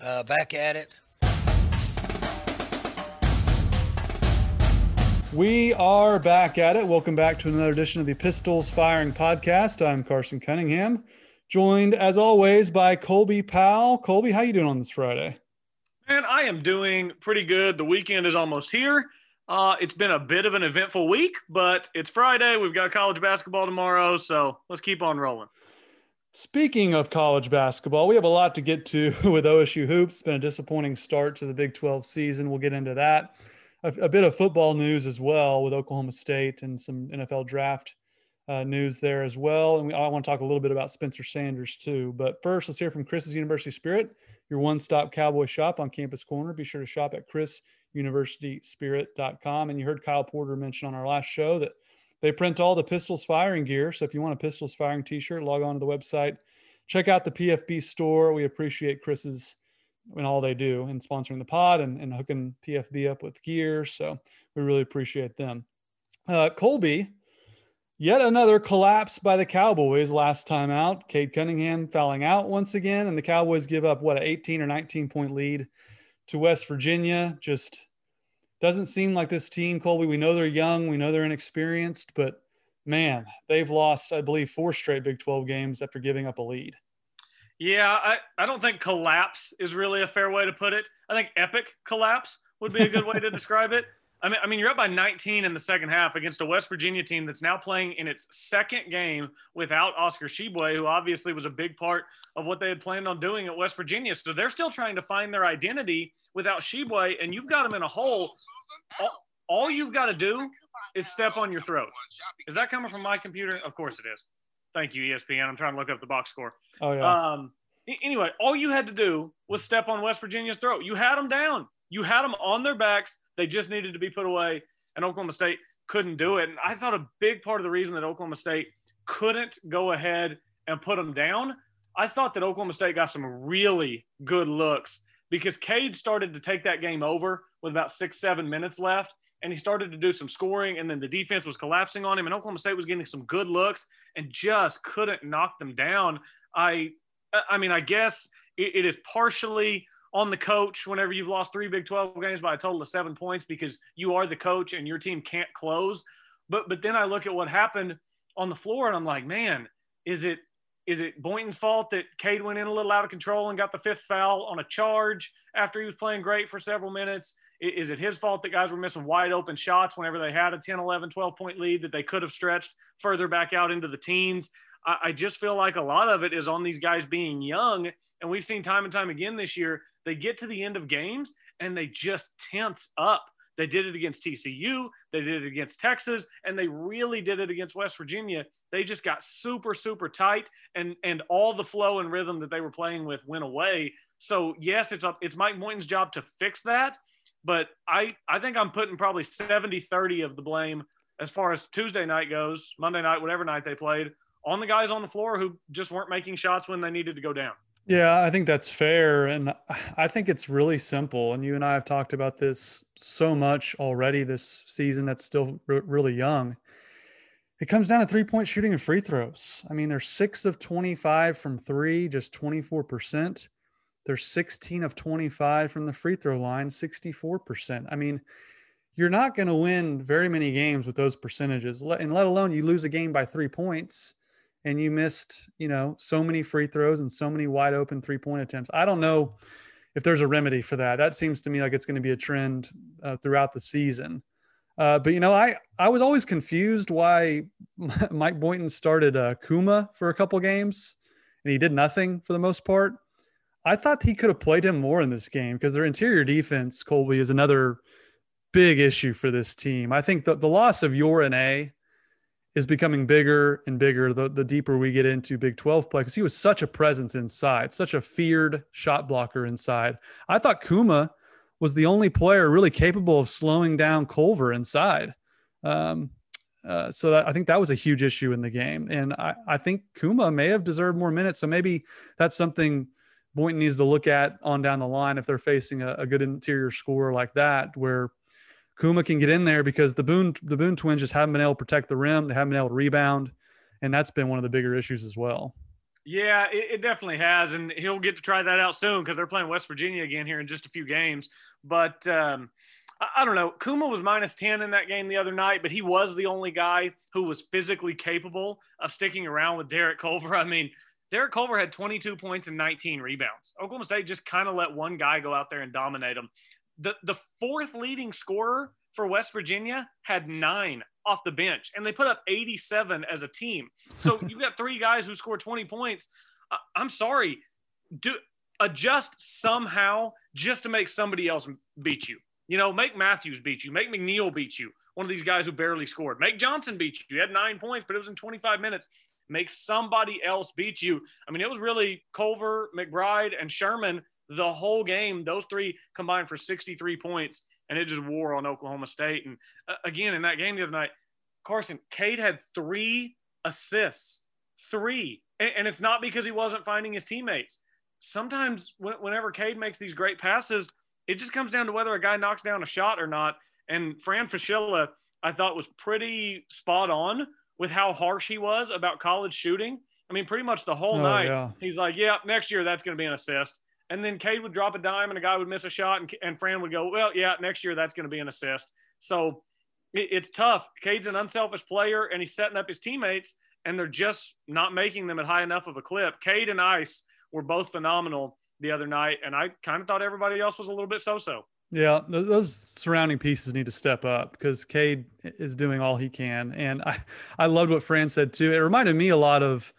Uh, back at it. We are back at it. Welcome back to another edition of the Pistols Firing Podcast. I'm Carson Cunningham, joined as always by Colby Powell. Colby, how you doing on this Friday? Man, I am doing pretty good. The weekend is almost here. Uh, it's been a bit of an eventful week, but it's Friday. We've got college basketball tomorrow, so let's keep on rolling. Speaking of college basketball, we have a lot to get to with OSU hoops. It's been a disappointing start to the Big 12 season. We'll get into that. A, a bit of football news as well with Oklahoma State and some NFL draft uh, news there as well. And we, I want to talk a little bit about Spencer Sanders too. But first, let's hear from Chris's University Spirit, your one stop cowboy shop on Campus Corner. Be sure to shop at chrisuniversityspirit.com. And you heard Kyle Porter mention on our last show that they print all the Pistols firing gear. So if you want a Pistols firing t shirt, log on to the website. Check out the PFB store. We appreciate Chris's and all they do in sponsoring the pod and, and hooking PFB up with gear. So we really appreciate them. Uh, Colby, yet another collapse by the Cowboys last time out. Cade Cunningham fouling out once again, and the Cowboys give up what an 18 or 19 point lead to West Virginia. Just doesn't seem like this team, Colby. We know they're young, we know they're inexperienced, but man, they've lost, I believe, four straight Big 12 games after giving up a lead. Yeah, I, I don't think collapse is really a fair way to put it. I think epic collapse would be a good way to describe it. I mean, I mean, you're up by 19 in the second half against a West Virginia team that's now playing in its second game without Oscar Tshiebwe, who obviously was a big part of what they had planned on doing at West Virginia. So they're still trying to find their identity without Tshiebwe, and you've got them in a hole. All, all you've got to do is step on your throat. Is that coming from my computer? Of course it is. Thank you, ESPN. I'm trying to look up the box score. Oh yeah. Um, anyway, all you had to do was step on West Virginia's throat. You had them down. You had them on their backs. They just needed to be put away, and Oklahoma State couldn't do it. And I thought a big part of the reason that Oklahoma State couldn't go ahead and put them down, I thought that Oklahoma State got some really good looks because Cade started to take that game over with about six, seven minutes left. And he started to do some scoring, and then the defense was collapsing on him, and Oklahoma State was getting some good looks and just couldn't knock them down. I, I mean, I guess it, it is partially on the coach whenever you've lost three Big 12 games by a total of seven points because you are the coach and your team can't close. But but then I look at what happened on the floor and I'm like, man, is it is it Boynton's fault that Cade went in a little out of control and got the fifth foul on a charge after he was playing great for several minutes? Is it his fault that guys were missing wide open shots whenever they had a 10, 11, 12 point lead that they could have stretched further back out into the teens? I, just feel like a lot of it is on these guys being young. And we've seen time and time again this year, they get to the end of games and they just tense up. They did it against TCU, they did it against Texas, and they really did it against West Virginia. They just got super, super tight, and and all the flow and rhythm that they were playing with went away. So yes, it's up. it's Mike Boynton's job to fix that, but I I think I'm putting probably 70-30 of the blame as far as Tuesday night goes, Monday night, whatever night they played, on the guys on the floor who just weren't making shots when they needed to go down. Yeah, I think that's fair. And I think it's really simple. And you and I have talked about this so much already this season that's still r- really young. It comes down to three point shooting and free throws. I mean, they're six of 25 from three, just 24%. They're 16 of 25 from the free throw line, 64%. I mean, you're not going to win very many games with those percentages, and let alone you lose a game by three points and you missed, you know, so many free throws and so many wide open three point attempts. I don't know if there's a remedy for that. That seems to me like it's going to be a trend uh, throughout the season. Uh, but you know, I I was always confused why Mike Boynton started uh, Kouma for a couple games, and he did nothing for the most part. I thought he could have played him more in this game because their interior defense, Colby, is another big issue for this team. I think the, the loss of Yor Anei is becoming bigger and bigger the, the deeper we get into Big 12 play because he was such a presence inside, such a feared shot blocker inside. I thought Kouma was the only player really capable of slowing down Culver inside. Um, uh, so that, I think that was a huge issue in the game. And I, I think Kouma may have deserved more minutes. So maybe that's something Boynton needs to look at on down the line if they're facing a, a good interior scorer like that, where Kouma can get in there because the Boone the Boone twins just haven't been able to protect the rim. They haven't been able to rebound, and that's been one of the bigger issues as well. Yeah, it, it, definitely has, and he'll get to try that out soon because they're playing West Virginia again here in just a few games. But um, I, I, don't know. Kouma was minus ten in that game the other night, but he was the only guy who was physically capable of sticking around with Derek Culver. I mean, Derek Culver had 22 points and 19 rebounds. Oklahoma State just kind of let one guy go out there and dominate them. The the fourth leading scorer for West Virginia had nine off the bench, and they put up 87 as a team. So you've got three guys who scored 20 points. I'm sorry, do adjust somehow just to make somebody else beat you. You know, make Matthews beat you, make McNeil beat you. One of these guys who barely scored. Make Johnson beat you. You had nine points, but it was in 25 minutes. Make somebody else beat you. I mean, it was really Culver, McBride, and Sherman the whole game. Those three combined for 63 points and it just wore on Oklahoma State. And uh, again, in that game the other night, Carson, Cade had three assists, three. And, and it's not because he wasn't finding his teammates. Sometimes, whenever Cade makes these great passes, it just comes down to whether a guy knocks down a shot or not. And Fran Fraschilla, I thought, was pretty spot on with how harsh he was about college shooting. I mean, pretty much the whole oh, night, yeah. he's like, yeah, next year that's going to be an assist. And then Cade would drop a dime and a guy would miss a shot, and, and Fran would go, Well, yeah, next year that's going to be an assist. So it, it's tough. Cade's an unselfish player, and he's setting up his teammates, and they're just not making them at high enough of a clip. Cade and Ice were both phenomenal the other night, and I kind of thought everybody else was a little bit so so. Yeah, those surrounding pieces need to step up because Cade is doing all he can. And I, I loved what Fran said too. It reminded me a lot of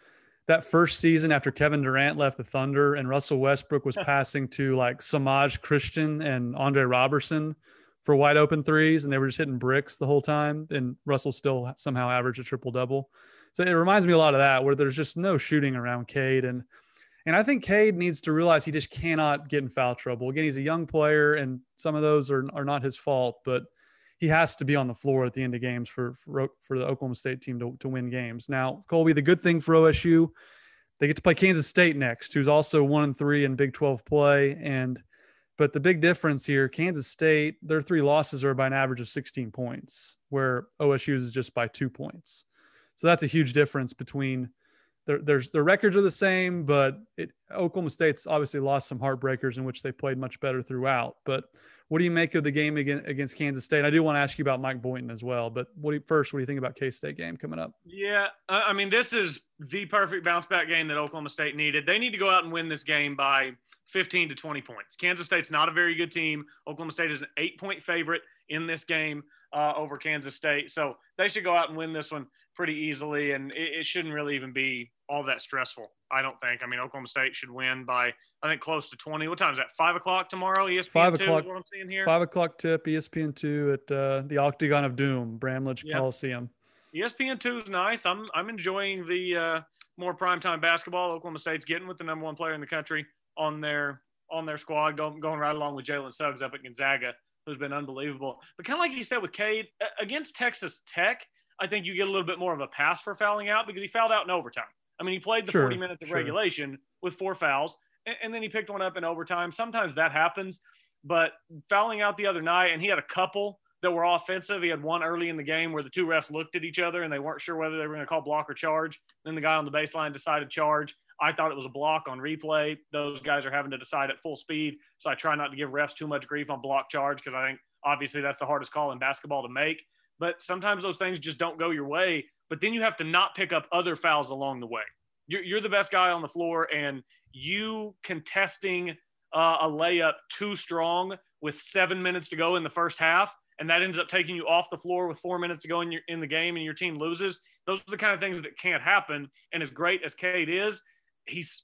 that first season after Kevin Durant left the Thunder and Russell Westbrook was passing to like Semaj Christon and Andre Roberson for wide open threes, and they were just hitting bricks the whole time. And Russell still somehow averaged a triple double. So it reminds me a lot of that, where there's just no shooting around Cade, and and I think Cade needs to realize he just cannot get in foul trouble. Again, he's a young player, and some of those are are not his fault, but he has to be on the floor at the end of games for for, for the Oklahoma State team to, to win games. Now, Colby, the good thing for OSU, they get to play Kansas State next, who's also one and three in Big 12 play. And but the big difference here, Kansas State, their three losses are by an average of 16 points, where OSU is just by two points. So that's a huge difference between their, there's their records are the same, but it, Oklahoma State's obviously lost some heartbreakers in which they played much better throughout. But what do you make of the game against Kansas State? I do want to ask you about Mike Boynton as well, but what do you, first, what do you think about K State game coming up? Yeah, I mean, this is the perfect bounce back game that Oklahoma State needed. They need to go out and win this game by 15 to 20 points. Kansas State's not a very good team. Oklahoma State is an eight point favorite in this game uh, over Kansas State. So they should go out and win this one pretty easily, and it, it shouldn't really even be all that stressful. I don't think. I mean, Oklahoma State should win by I think close to twenty. What time is that? Five o'clock tomorrow. ESPN five o'clock. what I'm seeing here. Five o'clock tip. ESPN two at uh, the Octagon of Doom, Bramlage. Coliseum. ESPN two is nice. I'm I'm enjoying the uh, more primetime basketball. Oklahoma State's getting with the number one player in the country on their on their squad, going going right along with Jalen Suggs up at Gonzaga, who's been unbelievable. But kind of like you said with Cade against Texas Tech, I think you get a little bit more of a pass for fouling out because he fouled out in overtime. I mean, he played the sure, 40 minutes of sure. regulation with four fouls, and, then he picked one up in overtime. Sometimes that happens, but fouling out the other night, and he had a couple that were offensive. He had one early in the game where the two refs looked at each other and they weren't sure whether they were going to call block or charge. Then the guy on the baseline decided charge. I thought it was a block on replay. Those guys are having to decide at full speed. So I try not to give refs too much grief on block charge because I think obviously that's the hardest call in basketball to make. But sometimes those things just don't go your way but then you have to not pick up other fouls along the way. You're, you're the best guy on the floor, and you contesting uh, a layup too strong with seven minutes to go in the first half, and that ends up taking you off the floor with four minutes to go in, your, in the game, and your team loses. Those are the kind of things that can't happen. And as great as Cade is, he's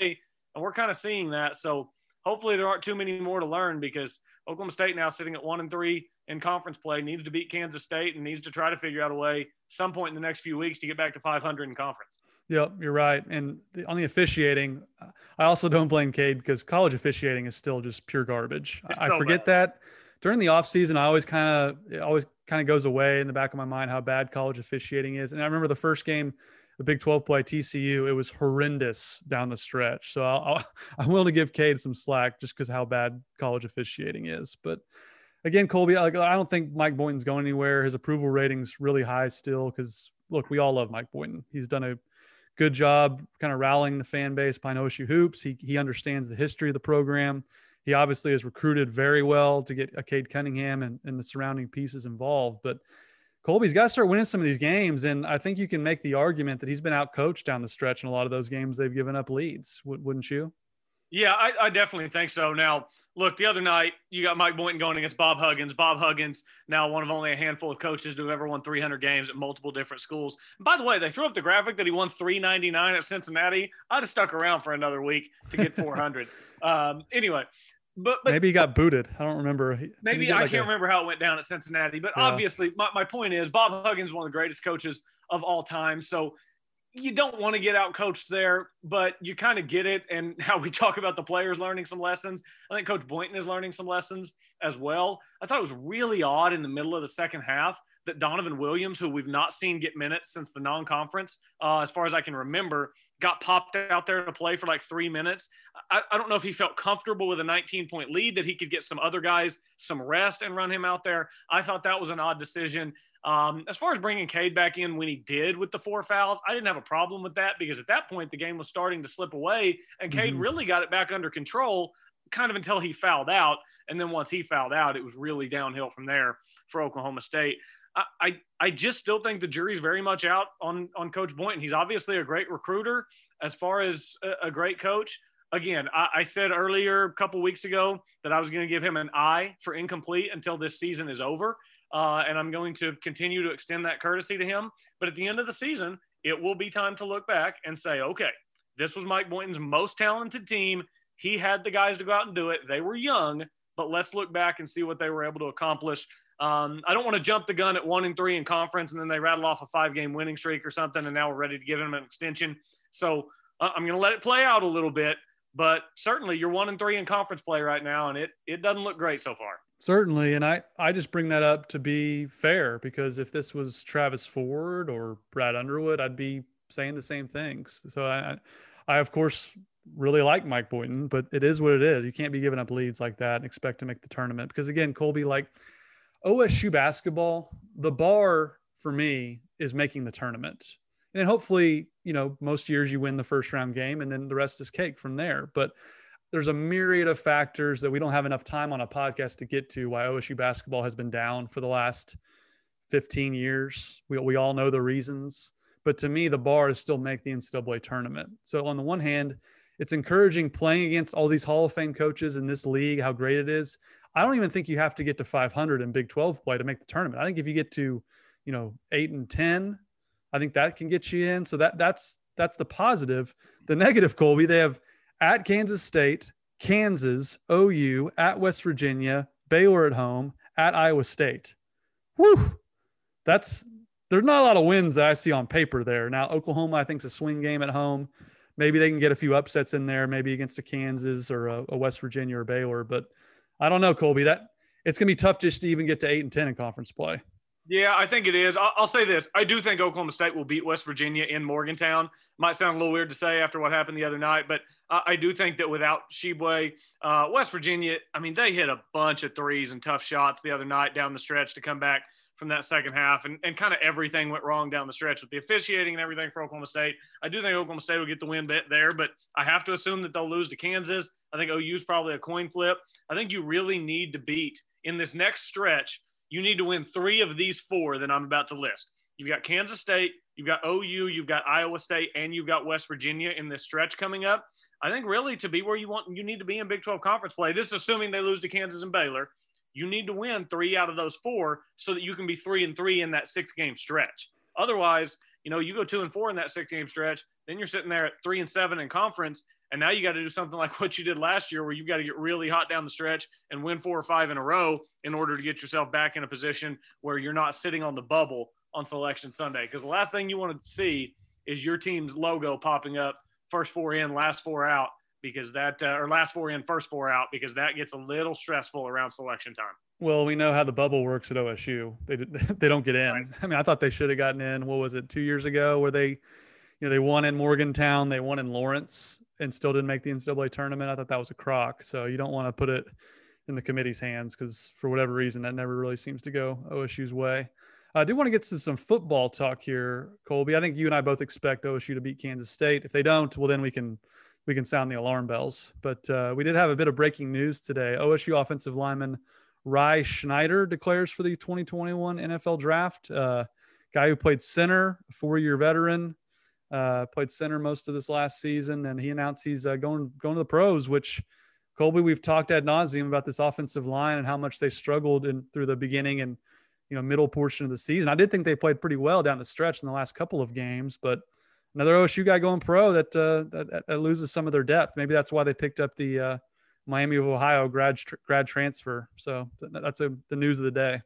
and we're kind of seeing that. So hopefully there aren't too many more to learn because Oklahoma State now sitting at one and three in conference play needs to beat Kansas State and needs to try to figure out a way some point in the next few weeks to get back to 500 in conference. Yep, you're right. And on the officiating, I also don't blame Cade because college officiating is still just pure garbage. I forget bad. that during the offseason, I always kind of it always kind of goes away in the back of my mind how bad college officiating is. And I remember the first game, the Big 12 play TCU, it was horrendous down the stretch. So i am willing to give Cade some slack just because how bad college officiating is. But again, Colby, I, I don't think Mike Boynton's going anywhere. His approval rating's really high still because look, we all love Mike Boynton. He's done a good job kind of rallying the fan base behind OSU hoops. He he understands the history of the program. He obviously has recruited very well to get a Cade Cunningham and, and the surrounding pieces involved. But Colby's got to start winning some of these games. And I think you can make the argument that he's been out coached down the stretch in a lot of those games they've given up leads, wouldn't you? Yeah, I, I, definitely think so. Now, look, the other night you got Mike Boynton going against Bob Huggins. Bob Huggins, now one of only a handful of coaches to have ever won 300 games at multiple different schools. And by the way, they threw up the graphic that he won 399 at Cincinnati. I'd have stuck around for another week to get 400. um, anyway, but, but, maybe he got booted. I don't remember. Maybe I can't a, remember how it went down at Cincinnati. But yeah. obviously, my, my point is Bob Huggins is one of the greatest coaches of all time. So you don't want to get out coached there, but you kind of get it. And how we talk about the players learning some lessons. I think Coach Boynton is learning some lessons as well. I thought it was really odd in the middle of the second half that Donovan Williams, who we've not seen get minutes since the non-conference, uh, as far as I can remember, got popped out there to play for like three minutes. I, I, don't know if he felt comfortable with a 19 point lead that he could get some other guys some rest and run him out there. I thought that was an odd decision. Um, as far as bringing Cade back in when he did with the four fouls, I didn't have a problem with that because at that point the game was starting to slip away and Cade mm-hmm. really got it back under control kind of until he fouled out. And then once he fouled out, it was really downhill from there for Oklahoma State. I, I just still think the jury's very much out on on Coach Boynton. He's obviously a great recruiter as far as a, a great coach. Again, I, I, said earlier a couple weeks ago that I was going to give him an I for incomplete until this season is over, uh, and I'm going to continue to extend that courtesy to him. But at the end of the season, it will be time to look back and say, okay, this was Mike Boynton's most talented team. He had the guys to go out and do it. They were young, but let's look back and see what they were able to accomplish um, I don't want to jump the gun at one and three in conference, and then they rattle off a five game winning streak or something, and now we're ready to give him an extension. So uh, I'm going to let it play out a little bit, but certainly you're one and three in conference play right now, and it it doesn't look great so far. Certainly, and I I just bring that up to be fair because if this was Travis Ford or Brad Underwood, I'd be saying the same things. So I I of course really like Mike Boynton, but it is what it is. You can't be giving up leads like that and expect to make the tournament because again, Colby like OSU basketball, the bar for me is making the tournament. And hopefully, you know, most years you win the first round game and then the rest is cake from there. But there's a myriad of factors that we don't have enough time on a podcast to get to why OSU basketball has been down for the last 15 years. We, we all know the reasons. But to me, the bar is still make the NCAA tournament. So on the one hand, it's encouraging playing against all these Hall of Fame coaches in this league, how great it is. I don't even think you have to get to 500 in Big 12 play to make the tournament. I think if you get to, you know, eight and 10, I think that can get you in. So that that's that's the positive. The negative, Colby, they have at Kansas State, Kansas, OU, at West Virginia, Baylor at home, at Iowa State. Whew. That's there's not a lot of wins that I see on paper there. Now Oklahoma, I think, is a swing game at home. Maybe they can get a few upsets in there, maybe against a Kansas or a, a West Virginia or Baylor, but I don't know, Colby. That it's gonna be tough just to even get to eight and ten in conference play. Yeah, I think it is. I'll, I'll, say this: I do think Oklahoma State will beat West Virginia in Morgantown. Might sound a little weird to say after what happened the other night, but I, I do think that without Tshiebwe, uh, West Virginia, I mean, they hit a bunch of threes and tough shots the other night down the stretch to come back from that second half, and, and kind of everything went wrong down the stretch with the officiating and everything for Oklahoma State. I do think Oklahoma State will get the win there, but I have to assume that they'll lose to Kansas. I think OU is probably a coin flip. I think you really need to beat in this next stretch. You need to win three of these four that I'm about to list. You've got Kansas State, you've got OU, you've got Iowa State, and you've got West Virginia in this stretch coming up. I think really to be where you want, you need to be in Big 12 conference play. This is assuming they lose to Kansas and Baylor you need to win three out of those four so that you can be three and three in that six game stretch. Otherwise, you know, you go two and four in that six game stretch, then you're sitting there at three and seven in conference. And now you got to do something like what you did last year, where you've got to get really hot down the stretch and win four or five in a row in order to get yourself back in a position where you're not sitting on the bubble on selection Sunday. Because the last thing you want to see is your team's logo popping up first four in, last four out because that uh, or last four in, first four out because that gets a little stressful around selection time. Well, we know how the bubble works at OSU. They they don't get in. Right. I mean, I thought they should have gotten in. What was it, two years ago, where they, you know, they won in Morgantown, they won in Lawrence, and still didn't make the NCAA tournament. I thought that was a crock. So you don't want to put it in the committee's hands because for whatever reason that never really seems to go OSU's way. I do want to get to some football talk here, Colby. I think you and I both expect OSU to beat Kansas State. If they don't, well, then we can we can sound the alarm bells. But uh, we did have a bit of breaking news today. OSU offensive lineman Rye Schneider declares for the 2021 NFL Draft. Uh, guy who played center, four-year veteran, uh, played center most of this last season, and he announced he's uh, going going to the pros. Which Colby, we've talked ad nauseum about this offensive line and how much they struggled in through the beginning and you know middle portion of the season. I did think they played pretty well down the stretch in the last couple of games, but another OSU guy going pro that uh, that, that, loses some of their depth. Maybe that's why they picked up the uh, Miami of Ohio grad grad transfer. So that's a, the news of the day.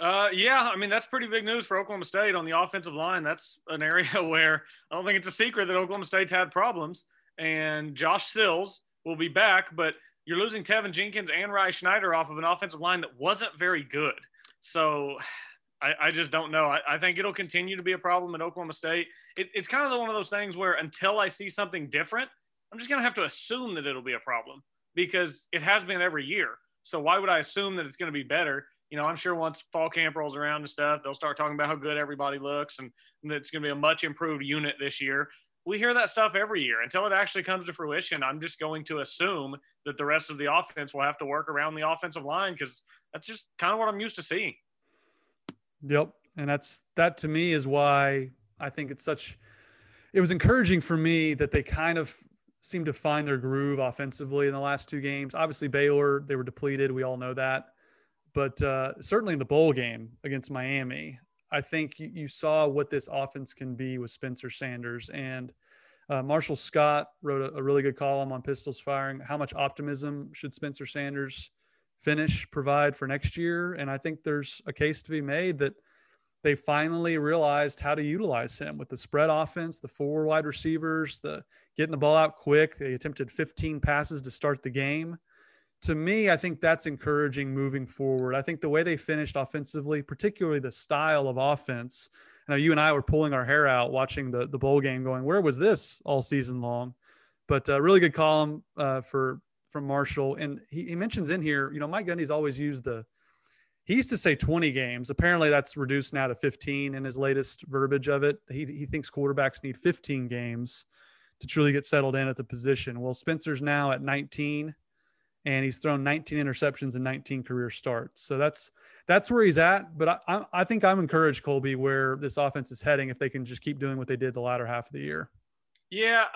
Uh, yeah, I mean that's pretty big news for Oklahoma State on the offensive line. That's an area where I don't think it's a secret that Oklahoma State's had problems, and Josh Sills will be back, but you're losing Teven Jenkins and Rye Schneider off of an offensive line that wasn't very good. So I, I just don't know. I, I, think it'll continue to be a problem at Oklahoma State. It, it's kind of one of those things where until I see something different, I'm just going to have to assume that it'll be a problem because it has been every year. So why would I assume that it's going to be better? You know, I'm sure once fall camp rolls around and stuff, they'll start talking about how good everybody looks and, and that it's going to be a much improved unit this year. We hear that stuff every year until it actually comes to fruition. I'm just going to assume that the rest of the offense will have to work around the offensive line because that's just kind of what I'm used to seeing. Yep. And that's that to me is why I think it's such it was encouraging for me that they kind of seemed to find their groove offensively in the last two games. Obviously Baylor, they were depleted, we all know that. But uh, certainly in the bowl game against Miami, I think you, you, saw what this offense can be with Spencer Sanders. And uh, Marshall Scott wrote a, a, really good column on Pistols Firing. How much optimism should Spencer Sanders finish provide for next year. And I think there's a case to be made that they finally realized how to utilize him with the spread offense, the four wide receivers, the getting the ball out quick. They attempted 15 passes to start the game. To me, I think that's encouraging moving forward. I think the way they finished offensively, particularly the style of offense. I know you and I were pulling our hair out watching the the bowl game, going, "Where was this all season long?" But a uh, really good column uh, for from Marshall, and he, he mentions in here, you know, Mike Gundy's always used the. He used to say 20 games. Apparently, that's reduced now to 15 in his latest verbiage of it. He he thinks quarterbacks need 15 games to truly get settled in at the position. Well, Spencer's now at 19, and he's thrown 19 interceptions and 19 career starts. So that's that's where he's at. But I, I think I'm encouraged, Colby, where this offense is heading if they can just keep doing what they did the latter half of the year. Yeah,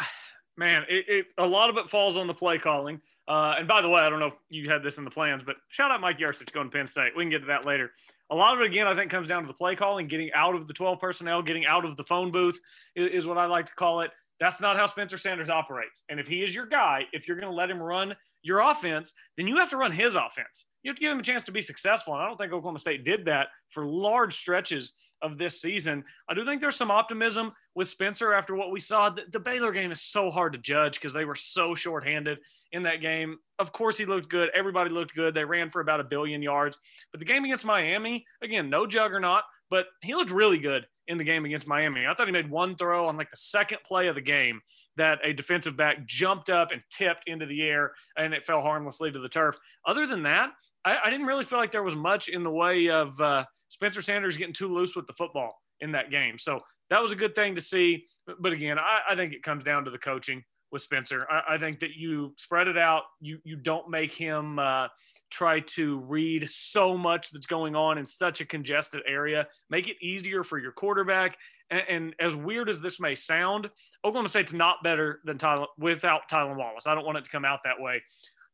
man, it, it a lot of it falls on the play calling. Uh, and by the way, I don't know if you had this in the plans, but shout out Mike Yurcich going to Penn State. We can get to that later. A lot of it, again, I think comes down to the play calling, getting out of the 12 personnel, getting out of the phone booth is, is what I like to call it. That's not how Spencer Sanders operates. And if he is your guy, if you're going to let him run your offense, then you have to run his offense. You have to give him a chance to be successful. And I don't think Oklahoma State did that for large stretches of this season. I do think there's some optimism with Spencer after what we saw. The, the Baylor game is so hard to judge because they were so shorthanded in that game. Of course, he looked good. Everybody looked good. They ran for about a billion yards. But the game against Miami, again, no juggernaut, but he looked really good in the game against Miami. I thought he made one throw on like the second play of the game that a defensive back jumped up and tipped into the air and it fell harmlessly to the turf. Other than that, I, I didn't really feel like there was much in the way of uh, Spencer Sanders getting too loose with the football in that game. So that was a good thing to see. But again, I, I think it comes down to the coaching with Spencer. I, I, think that you spread it out. You you don't make him uh, try to read so much that's going on in such a congested area. Make it easier for your quarterback. And, and as weird as this may sound, Oklahoma State's not better than Tyler without Tylan Wallace. I don't want it to come out that way.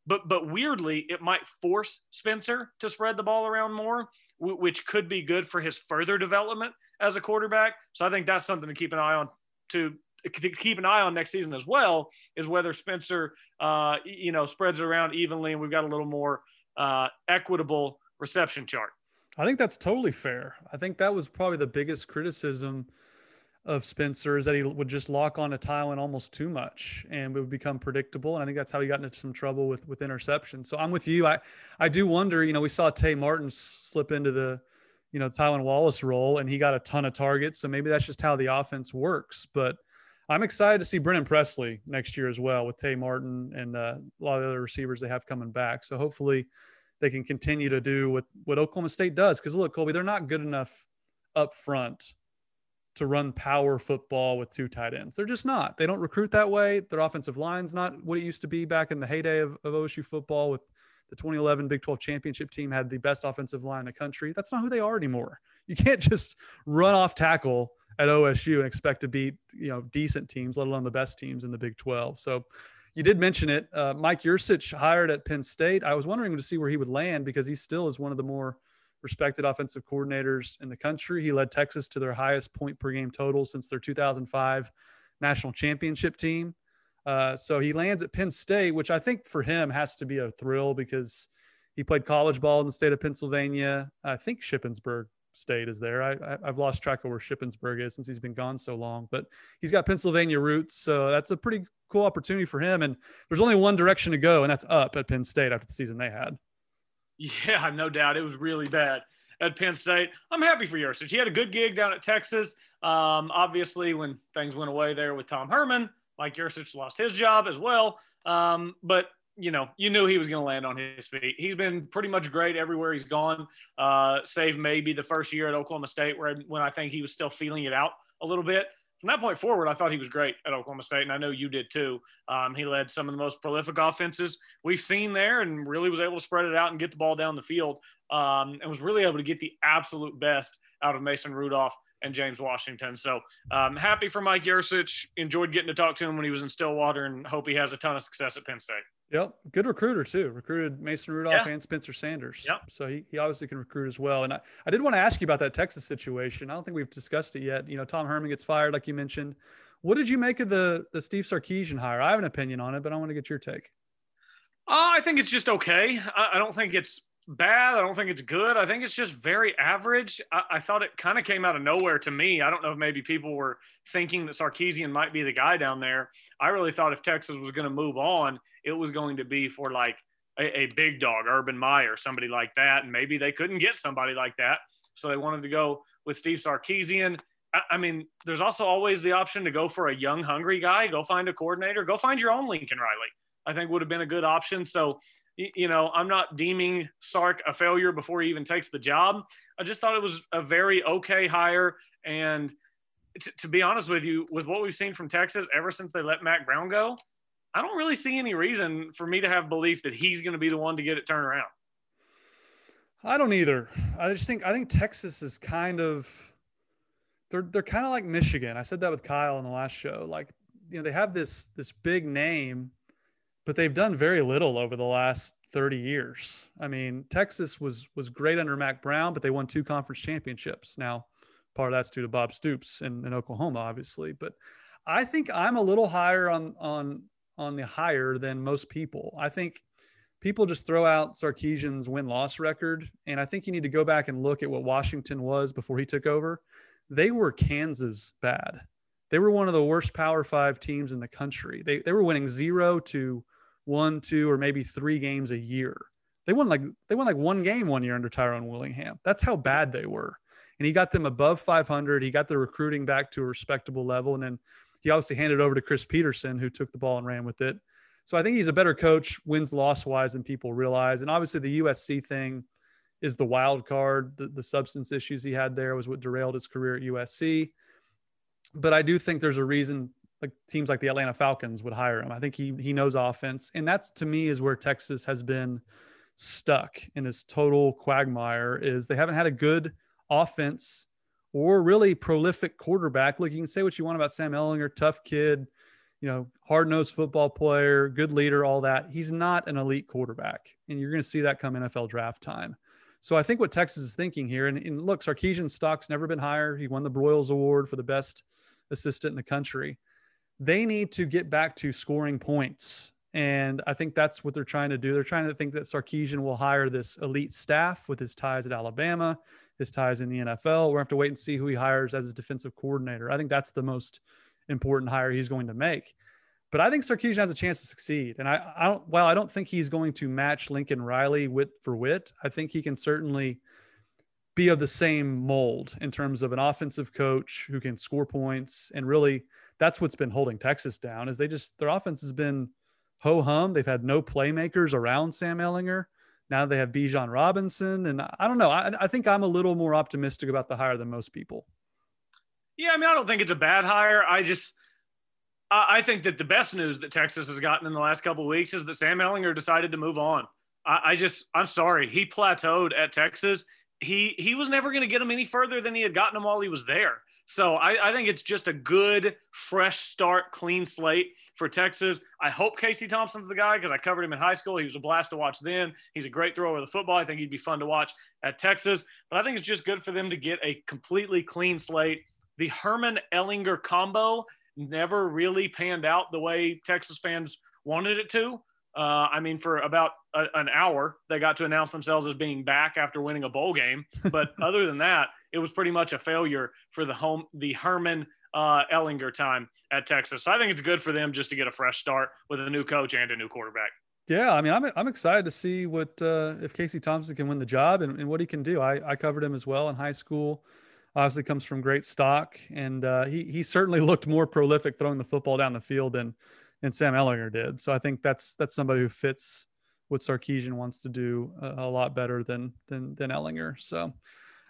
But but weirdly, it might force Spencer to spread the ball around more, which could be good for his further development as a quarterback. So I think that's something to keep an eye on to to keep an eye on next season as well is whether Spencer, uh, you know, spreads around evenly and we've got a little more uh, equitable reception chart. I think that's totally fair. I think that was probably the biggest criticism of Spencer is that he would just lock on to Tylan almost too much and it would become predictable. And I think that's how he got into some trouble with with interceptions. So I'm with you. I I do wonder. You know, we saw Tay Martin slip into the you know Tylan Wallace role, and he got a ton of targets. So maybe that's just how the offense works. But I'm excited to see Brennan Presley next year as well with Tay Martin and uh, a lot of the other receivers they have coming back. So hopefully they can continue to do what what Oklahoma State does. Because look, Colby, they're not good enough up front to run power football with two tight ends. They're just not. They don't recruit that way. Their offensive line's not what it used to be back in the heyday of, of OSU football with the 2011 Big 12 championship team had the best offensive line in the country. That's not who they are anymore. You can't just run off tackle at OSU and expect to beat, you know, decent teams, let alone the best teams in the Big 12. So you did mention it. Uh, Mike Yurcich hired at Penn State. I was wondering to see where he would land because he still is one of the more – respected offensive coordinators in the country. He led Texas to their highest point per game total since their 2005 national championship team. Uh, so he lands at Penn State, which I think for him has to be a thrill because he played college ball in the state of Pennsylvania. I think Shippensburg State is there. I, have lost track of where Shippensburg is since he's been gone so long, but he's got Pennsylvania roots. So that's a pretty cool opportunity for him. And there's only one direction to go, and that's up at Penn State after the season they had. Yeah, no doubt. It was really bad at Penn State. I'm happy for Yurcich. He had a good gig down at Texas. Um, obviously, when things went away there with Tom Herman, Mike Yurcich lost his job as well. Um, but you know, you knew he was going to land on his feet. He's been pretty much great everywhere he's gone, uh, save maybe the first year at Oklahoma State, where when I think he was still feeling it out a little bit from that point forward, I thought he was great at Oklahoma State, and I know you did too. Um, he led some of the most prolific offenses we've seen there, and really was able to spread it out and get the ball down the field, um, and was really able to get the absolute best out of Mason Rudolph and James Washington. So um, happy for Mike Yurcich. Enjoyed getting to talk to him when he was in Stillwater, and hope he has a ton of success at Penn State. Yep. Good recruiter too. Recruited Mason Rudolph yeah. and Spencer Sanders. Yep. So he, he obviously can recruit as well. And I, I did want to ask you about that Texas situation. I don't think we've discussed it yet. You know, Tom Herman gets fired, like you mentioned. What did you make of the the Steve Sarkisian hire? I have an opinion on it, but I want to get your take. Uh, I think it's just okay. I, I, don't think it's bad. I don't think it's good. I think it's just very average. I, I thought it kind of came out of nowhere to me. I don't know if maybe people were thinking that Sarkisian might be the guy down there. I really thought if Texas was going to move on – it was going to be for like a, a big dog, Urban Meyer, somebody like that. And maybe they couldn't get somebody like that. So they wanted to go with Steve Sarkisian. I, I mean, there's also always the option to go for a young, hungry guy, go find a coordinator, go find your own Lincoln Riley. I think would have been a good option. So, you know, I'm not deeming Sark a failure before he even takes the job. I just thought it was a very okay hire. And to, to be honest with you, with what we've seen from Texas ever since they let Mack Brown go, I don't really see any reason for me to have belief that he's going to be the one to get it turned around. I don't either. I just think I think Texas is kind of they're they're kind of like Michigan. I said that with Kyle on the last show. Like, you know, they have this this big name, but they've done very little over the last 30 years. I mean, Texas was was great under Mack Brown, but they won two conference championships. Now, part of that's due to Bob Stoops in, in Oklahoma, obviously. But I think I'm a little higher on on on the higher than most people. I think people just throw out Sarkisian's win loss record. And I think you need to go back and look at what Washington was before he took over. They were Kansas bad. They were one of the worst Power Five teams in the country. They, they were winning zero to one, two, or maybe three games a year. They won like they won like one game one year under Tyrone Willingham. That's how bad they were. And he got them above 500. He got the recruiting back to a respectable level. And then he obviously handed over to Chris Petersen, who took the ball and ran with it. So I think he's a better coach, wins loss wise than people realize. And obviously the USC thing is the wild card. The, the substance issues he had there was what derailed his career at USC. But I do think there's a reason like teams like the Atlanta Falcons would hire him. I think he he knows offense, and that's to me is where Texas has been stuck in this total quagmire. Is they haven't had a good offense or really prolific quarterback. Look, you can say what you want about Sam Ehlinger, tough kid, you know, hard nosed football player, good leader, all that. He's not an elite quarterback. And you're going to see that come NFL draft time. So I think what Texas is thinking here, and, and look, Sarkisian's stock's never been higher. He won the Broyles Award for the best assistant in the country. They need to get back to scoring points. And I think that's what they're trying to do. They're trying to think that Sarkisian will hire this elite staff with his ties at Alabama his ties in the NFL. We're going to have to wait and see who he hires as his defensive coordinator. I think that's the most important hire he's going to make. But I think Sarkisian has a chance to succeed. And I, I don't, while I don't think he's going to match Lincoln Riley wit for wit, I think he can certainly be of the same mold in terms of an offensive coach who can score points. And really, that's what's been holding Texas down is they just, their offense has been ho hum. They've had no playmakers around Sam Ehlinger. Now they have Bijan Robinson, and I don't know. I, I think I'm a little more optimistic about the hire than most people. Yeah, I mean, I don't think it's a bad hire. I just, I, think that the best news that Texas has gotten in the last couple weeks is that Sam Ehlinger decided to move on. I, I just, I'm sorry, he plateaued at Texas. He he was never going to get him any further than he had gotten him while he was there. So I, I, think it's just a good, fresh start, clean slate for Texas. I hope Casey Thompson's the guy because I covered him in high school. He was a blast to watch then. He's a great thrower of the football. I think he'd be fun to watch at Texas. But I think it's just good for them to get a completely clean slate. The Herman Ehlinger combo never really panned out the way Texas fans wanted it to. Uh, I mean, for about a, an hour, they got to announce themselves as being back after winning a bowl game. But other than that, it was pretty much a failure for the home the Herman uh, Ehlinger time at Texas. So I think it's good for them just to get a fresh start with a new coach and a new quarterback. Yeah, I mean, I'm I'm excited to see what uh, if Casey Thompson can win the job and, and what he can do. I, I covered him as well in high school. Obviously, comes from great stock, and uh, he he certainly looked more prolific throwing the football down the field than than Sam Ehlinger did. So I think that's that's somebody who fits what Sarkisian wants to do a, a lot better than than than Ehlinger. So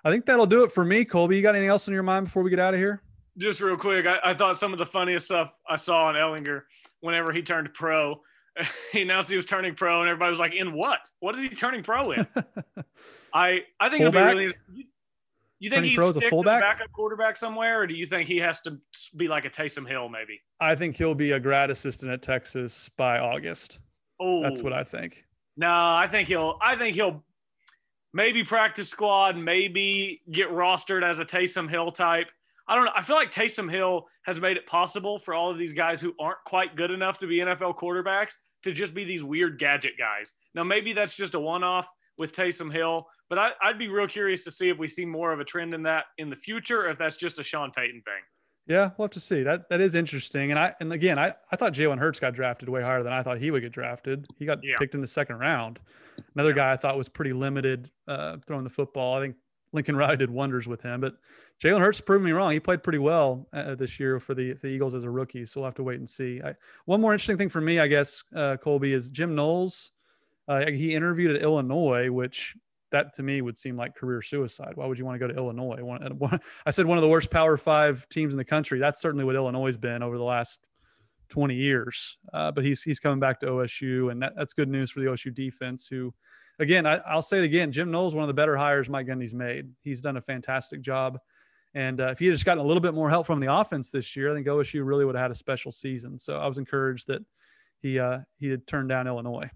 I think that'll do it for me, Colby. You got anything else in your mind before we get out of here? Just real quick, I, I thought some of the funniest stuff I saw on Ehlinger whenever he turned pro. He announced he was turning pro, and everybody was like, "In what? What is he turning pro in?" I I think it'll be really. You, you think he's a fullback? backup quarterback somewhere, or do you think he has to be like a Taysom Hill, maybe? I think he'll be a grad assistant at Texas by August. Oh, that's what I think. No, I think he'll. I think he'll maybe practice squad, maybe get rostered as a Taysom Hill type. I don't know. I feel like Taysom Hill has made it possible for all of these guys who aren't quite good enough to be NFL quarterbacks to just be these weird gadget guys. Now, maybe that's just a one off with Taysom Hill, but I, would be real curious to see if we see more of a trend in that in the future, or if that's just a Sean Payton thing. Yeah, we'll have to see. That that is interesting. And I and again, I, I thought Jalen Hurts got drafted way higher than I thought he would get drafted. He got yeah. picked in the second round. Another yeah. guy I thought was pretty limited uh, throwing the football. I think Lincoln Riley did wonders with him, but Jalen Hurts proved me wrong. He played pretty well uh, this year for the, the Eagles as a rookie. So we'll have to wait and see. I, one more interesting thing for me, I guess, uh, Colby, is Jim Knowles. Uh, he interviewed at Illinois, which that to me would seem like career suicide. Why would you want to go to Illinois? One, one, I said one of the worst Power Five teams in the country. That's certainly what Illinois has been over the last 20 years. Uh, but he's he's coming back to OSU, and that, that's good news for the OSU defense. Who, again, I, will say it again, Jim Knowles, one of the better hires Mike Gundy's made. He's done a fantastic job. And uh, if he had just gotten a little bit more help from the offense this year, I think OSU really would have had a special season. So I was encouraged that he uh, he had turned down Illinois.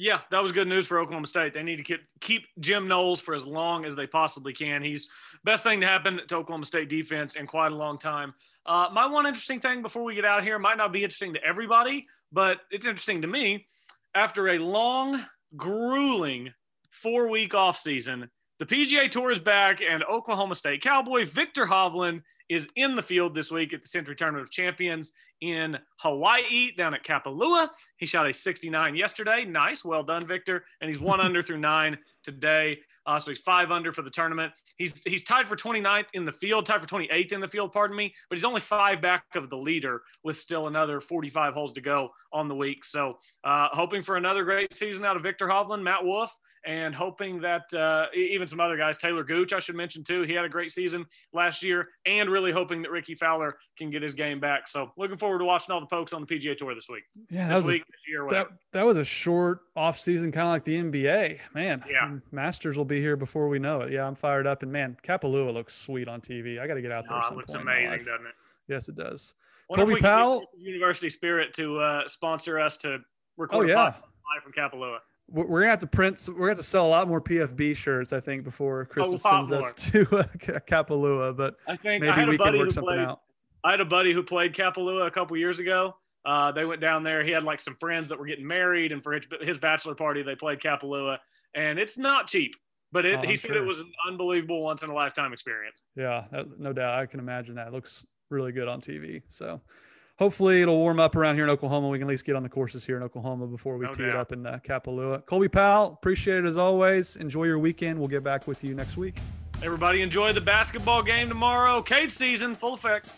Yeah, that was good news for Oklahoma State. They need to keep, keep Jim Knowles for as long as they possibly can. He's best thing to happen to Oklahoma State defense in quite a long time. Uh, my one interesting thing before we get out of here might not be interesting to everybody, but it's interesting to me. After a long, grueling four week off season, the PGA Tour is back, and Oklahoma State Cowboy Viktor Hovland is in the field this week at the Sentry Tournament of Champions in Hawaii down at Kapalua. He shot a 69 yesterday. Nice. Well done, Viktor. And he's one under through nine today. Uh, so he's five under for the tournament. He's he's tied for 29th in the field, tied for 28th in the field, pardon me, but he's only five back of the leader with still another 45 holes to go on the week. So uh, hoping for another great season out of Viktor Hovland, Matt Wolff, and hoping that uh, even some other guys, Talor Gooch, I should mention too, he had a great season last year, and really hoping that Rickie Fowler can get his game back. So looking forward to watching all the pokes on the PGA Tour this week. Yeah, this week, a, this year, that, that was a short off season, kind of like the NBA. Man, yeah, Masters will be here before we know it. Yeah, I'm fired up, and man, Kapalua looks sweet on TV. I got to get out there. Oh, it looks amazing, doesn't it? Yes, it does. Colby Powell, University Spirit to uh, sponsor us to record. Oh yeah, live from Kapalua we're gonna have to print. We're gonna have to sell a lot more PFB shirts, I think, before Chris sends more. us to uh, Kapalua. But I think maybe we can work something played, out. I had a buddy who played Kapalua a couple years ago. Uh, they went down there. He had like some friends that were getting married, and for his bachelor party, they played Kapalua, and it's not cheap. But it, oh, he said it was an unbelievable once in a lifetime experience. Yeah, no doubt. I can imagine that. It looks really good on TV. So hopefully it'll warm up around here in Oklahoma. We can at least get on the courses here in Oklahoma before we no tee doubt. it up in uh, Kapalua. Colby Powell, appreciate it as always. Enjoy your weekend. We'll get back with you next week. Everybody enjoy the basketball game tomorrow. Cade season, full effect.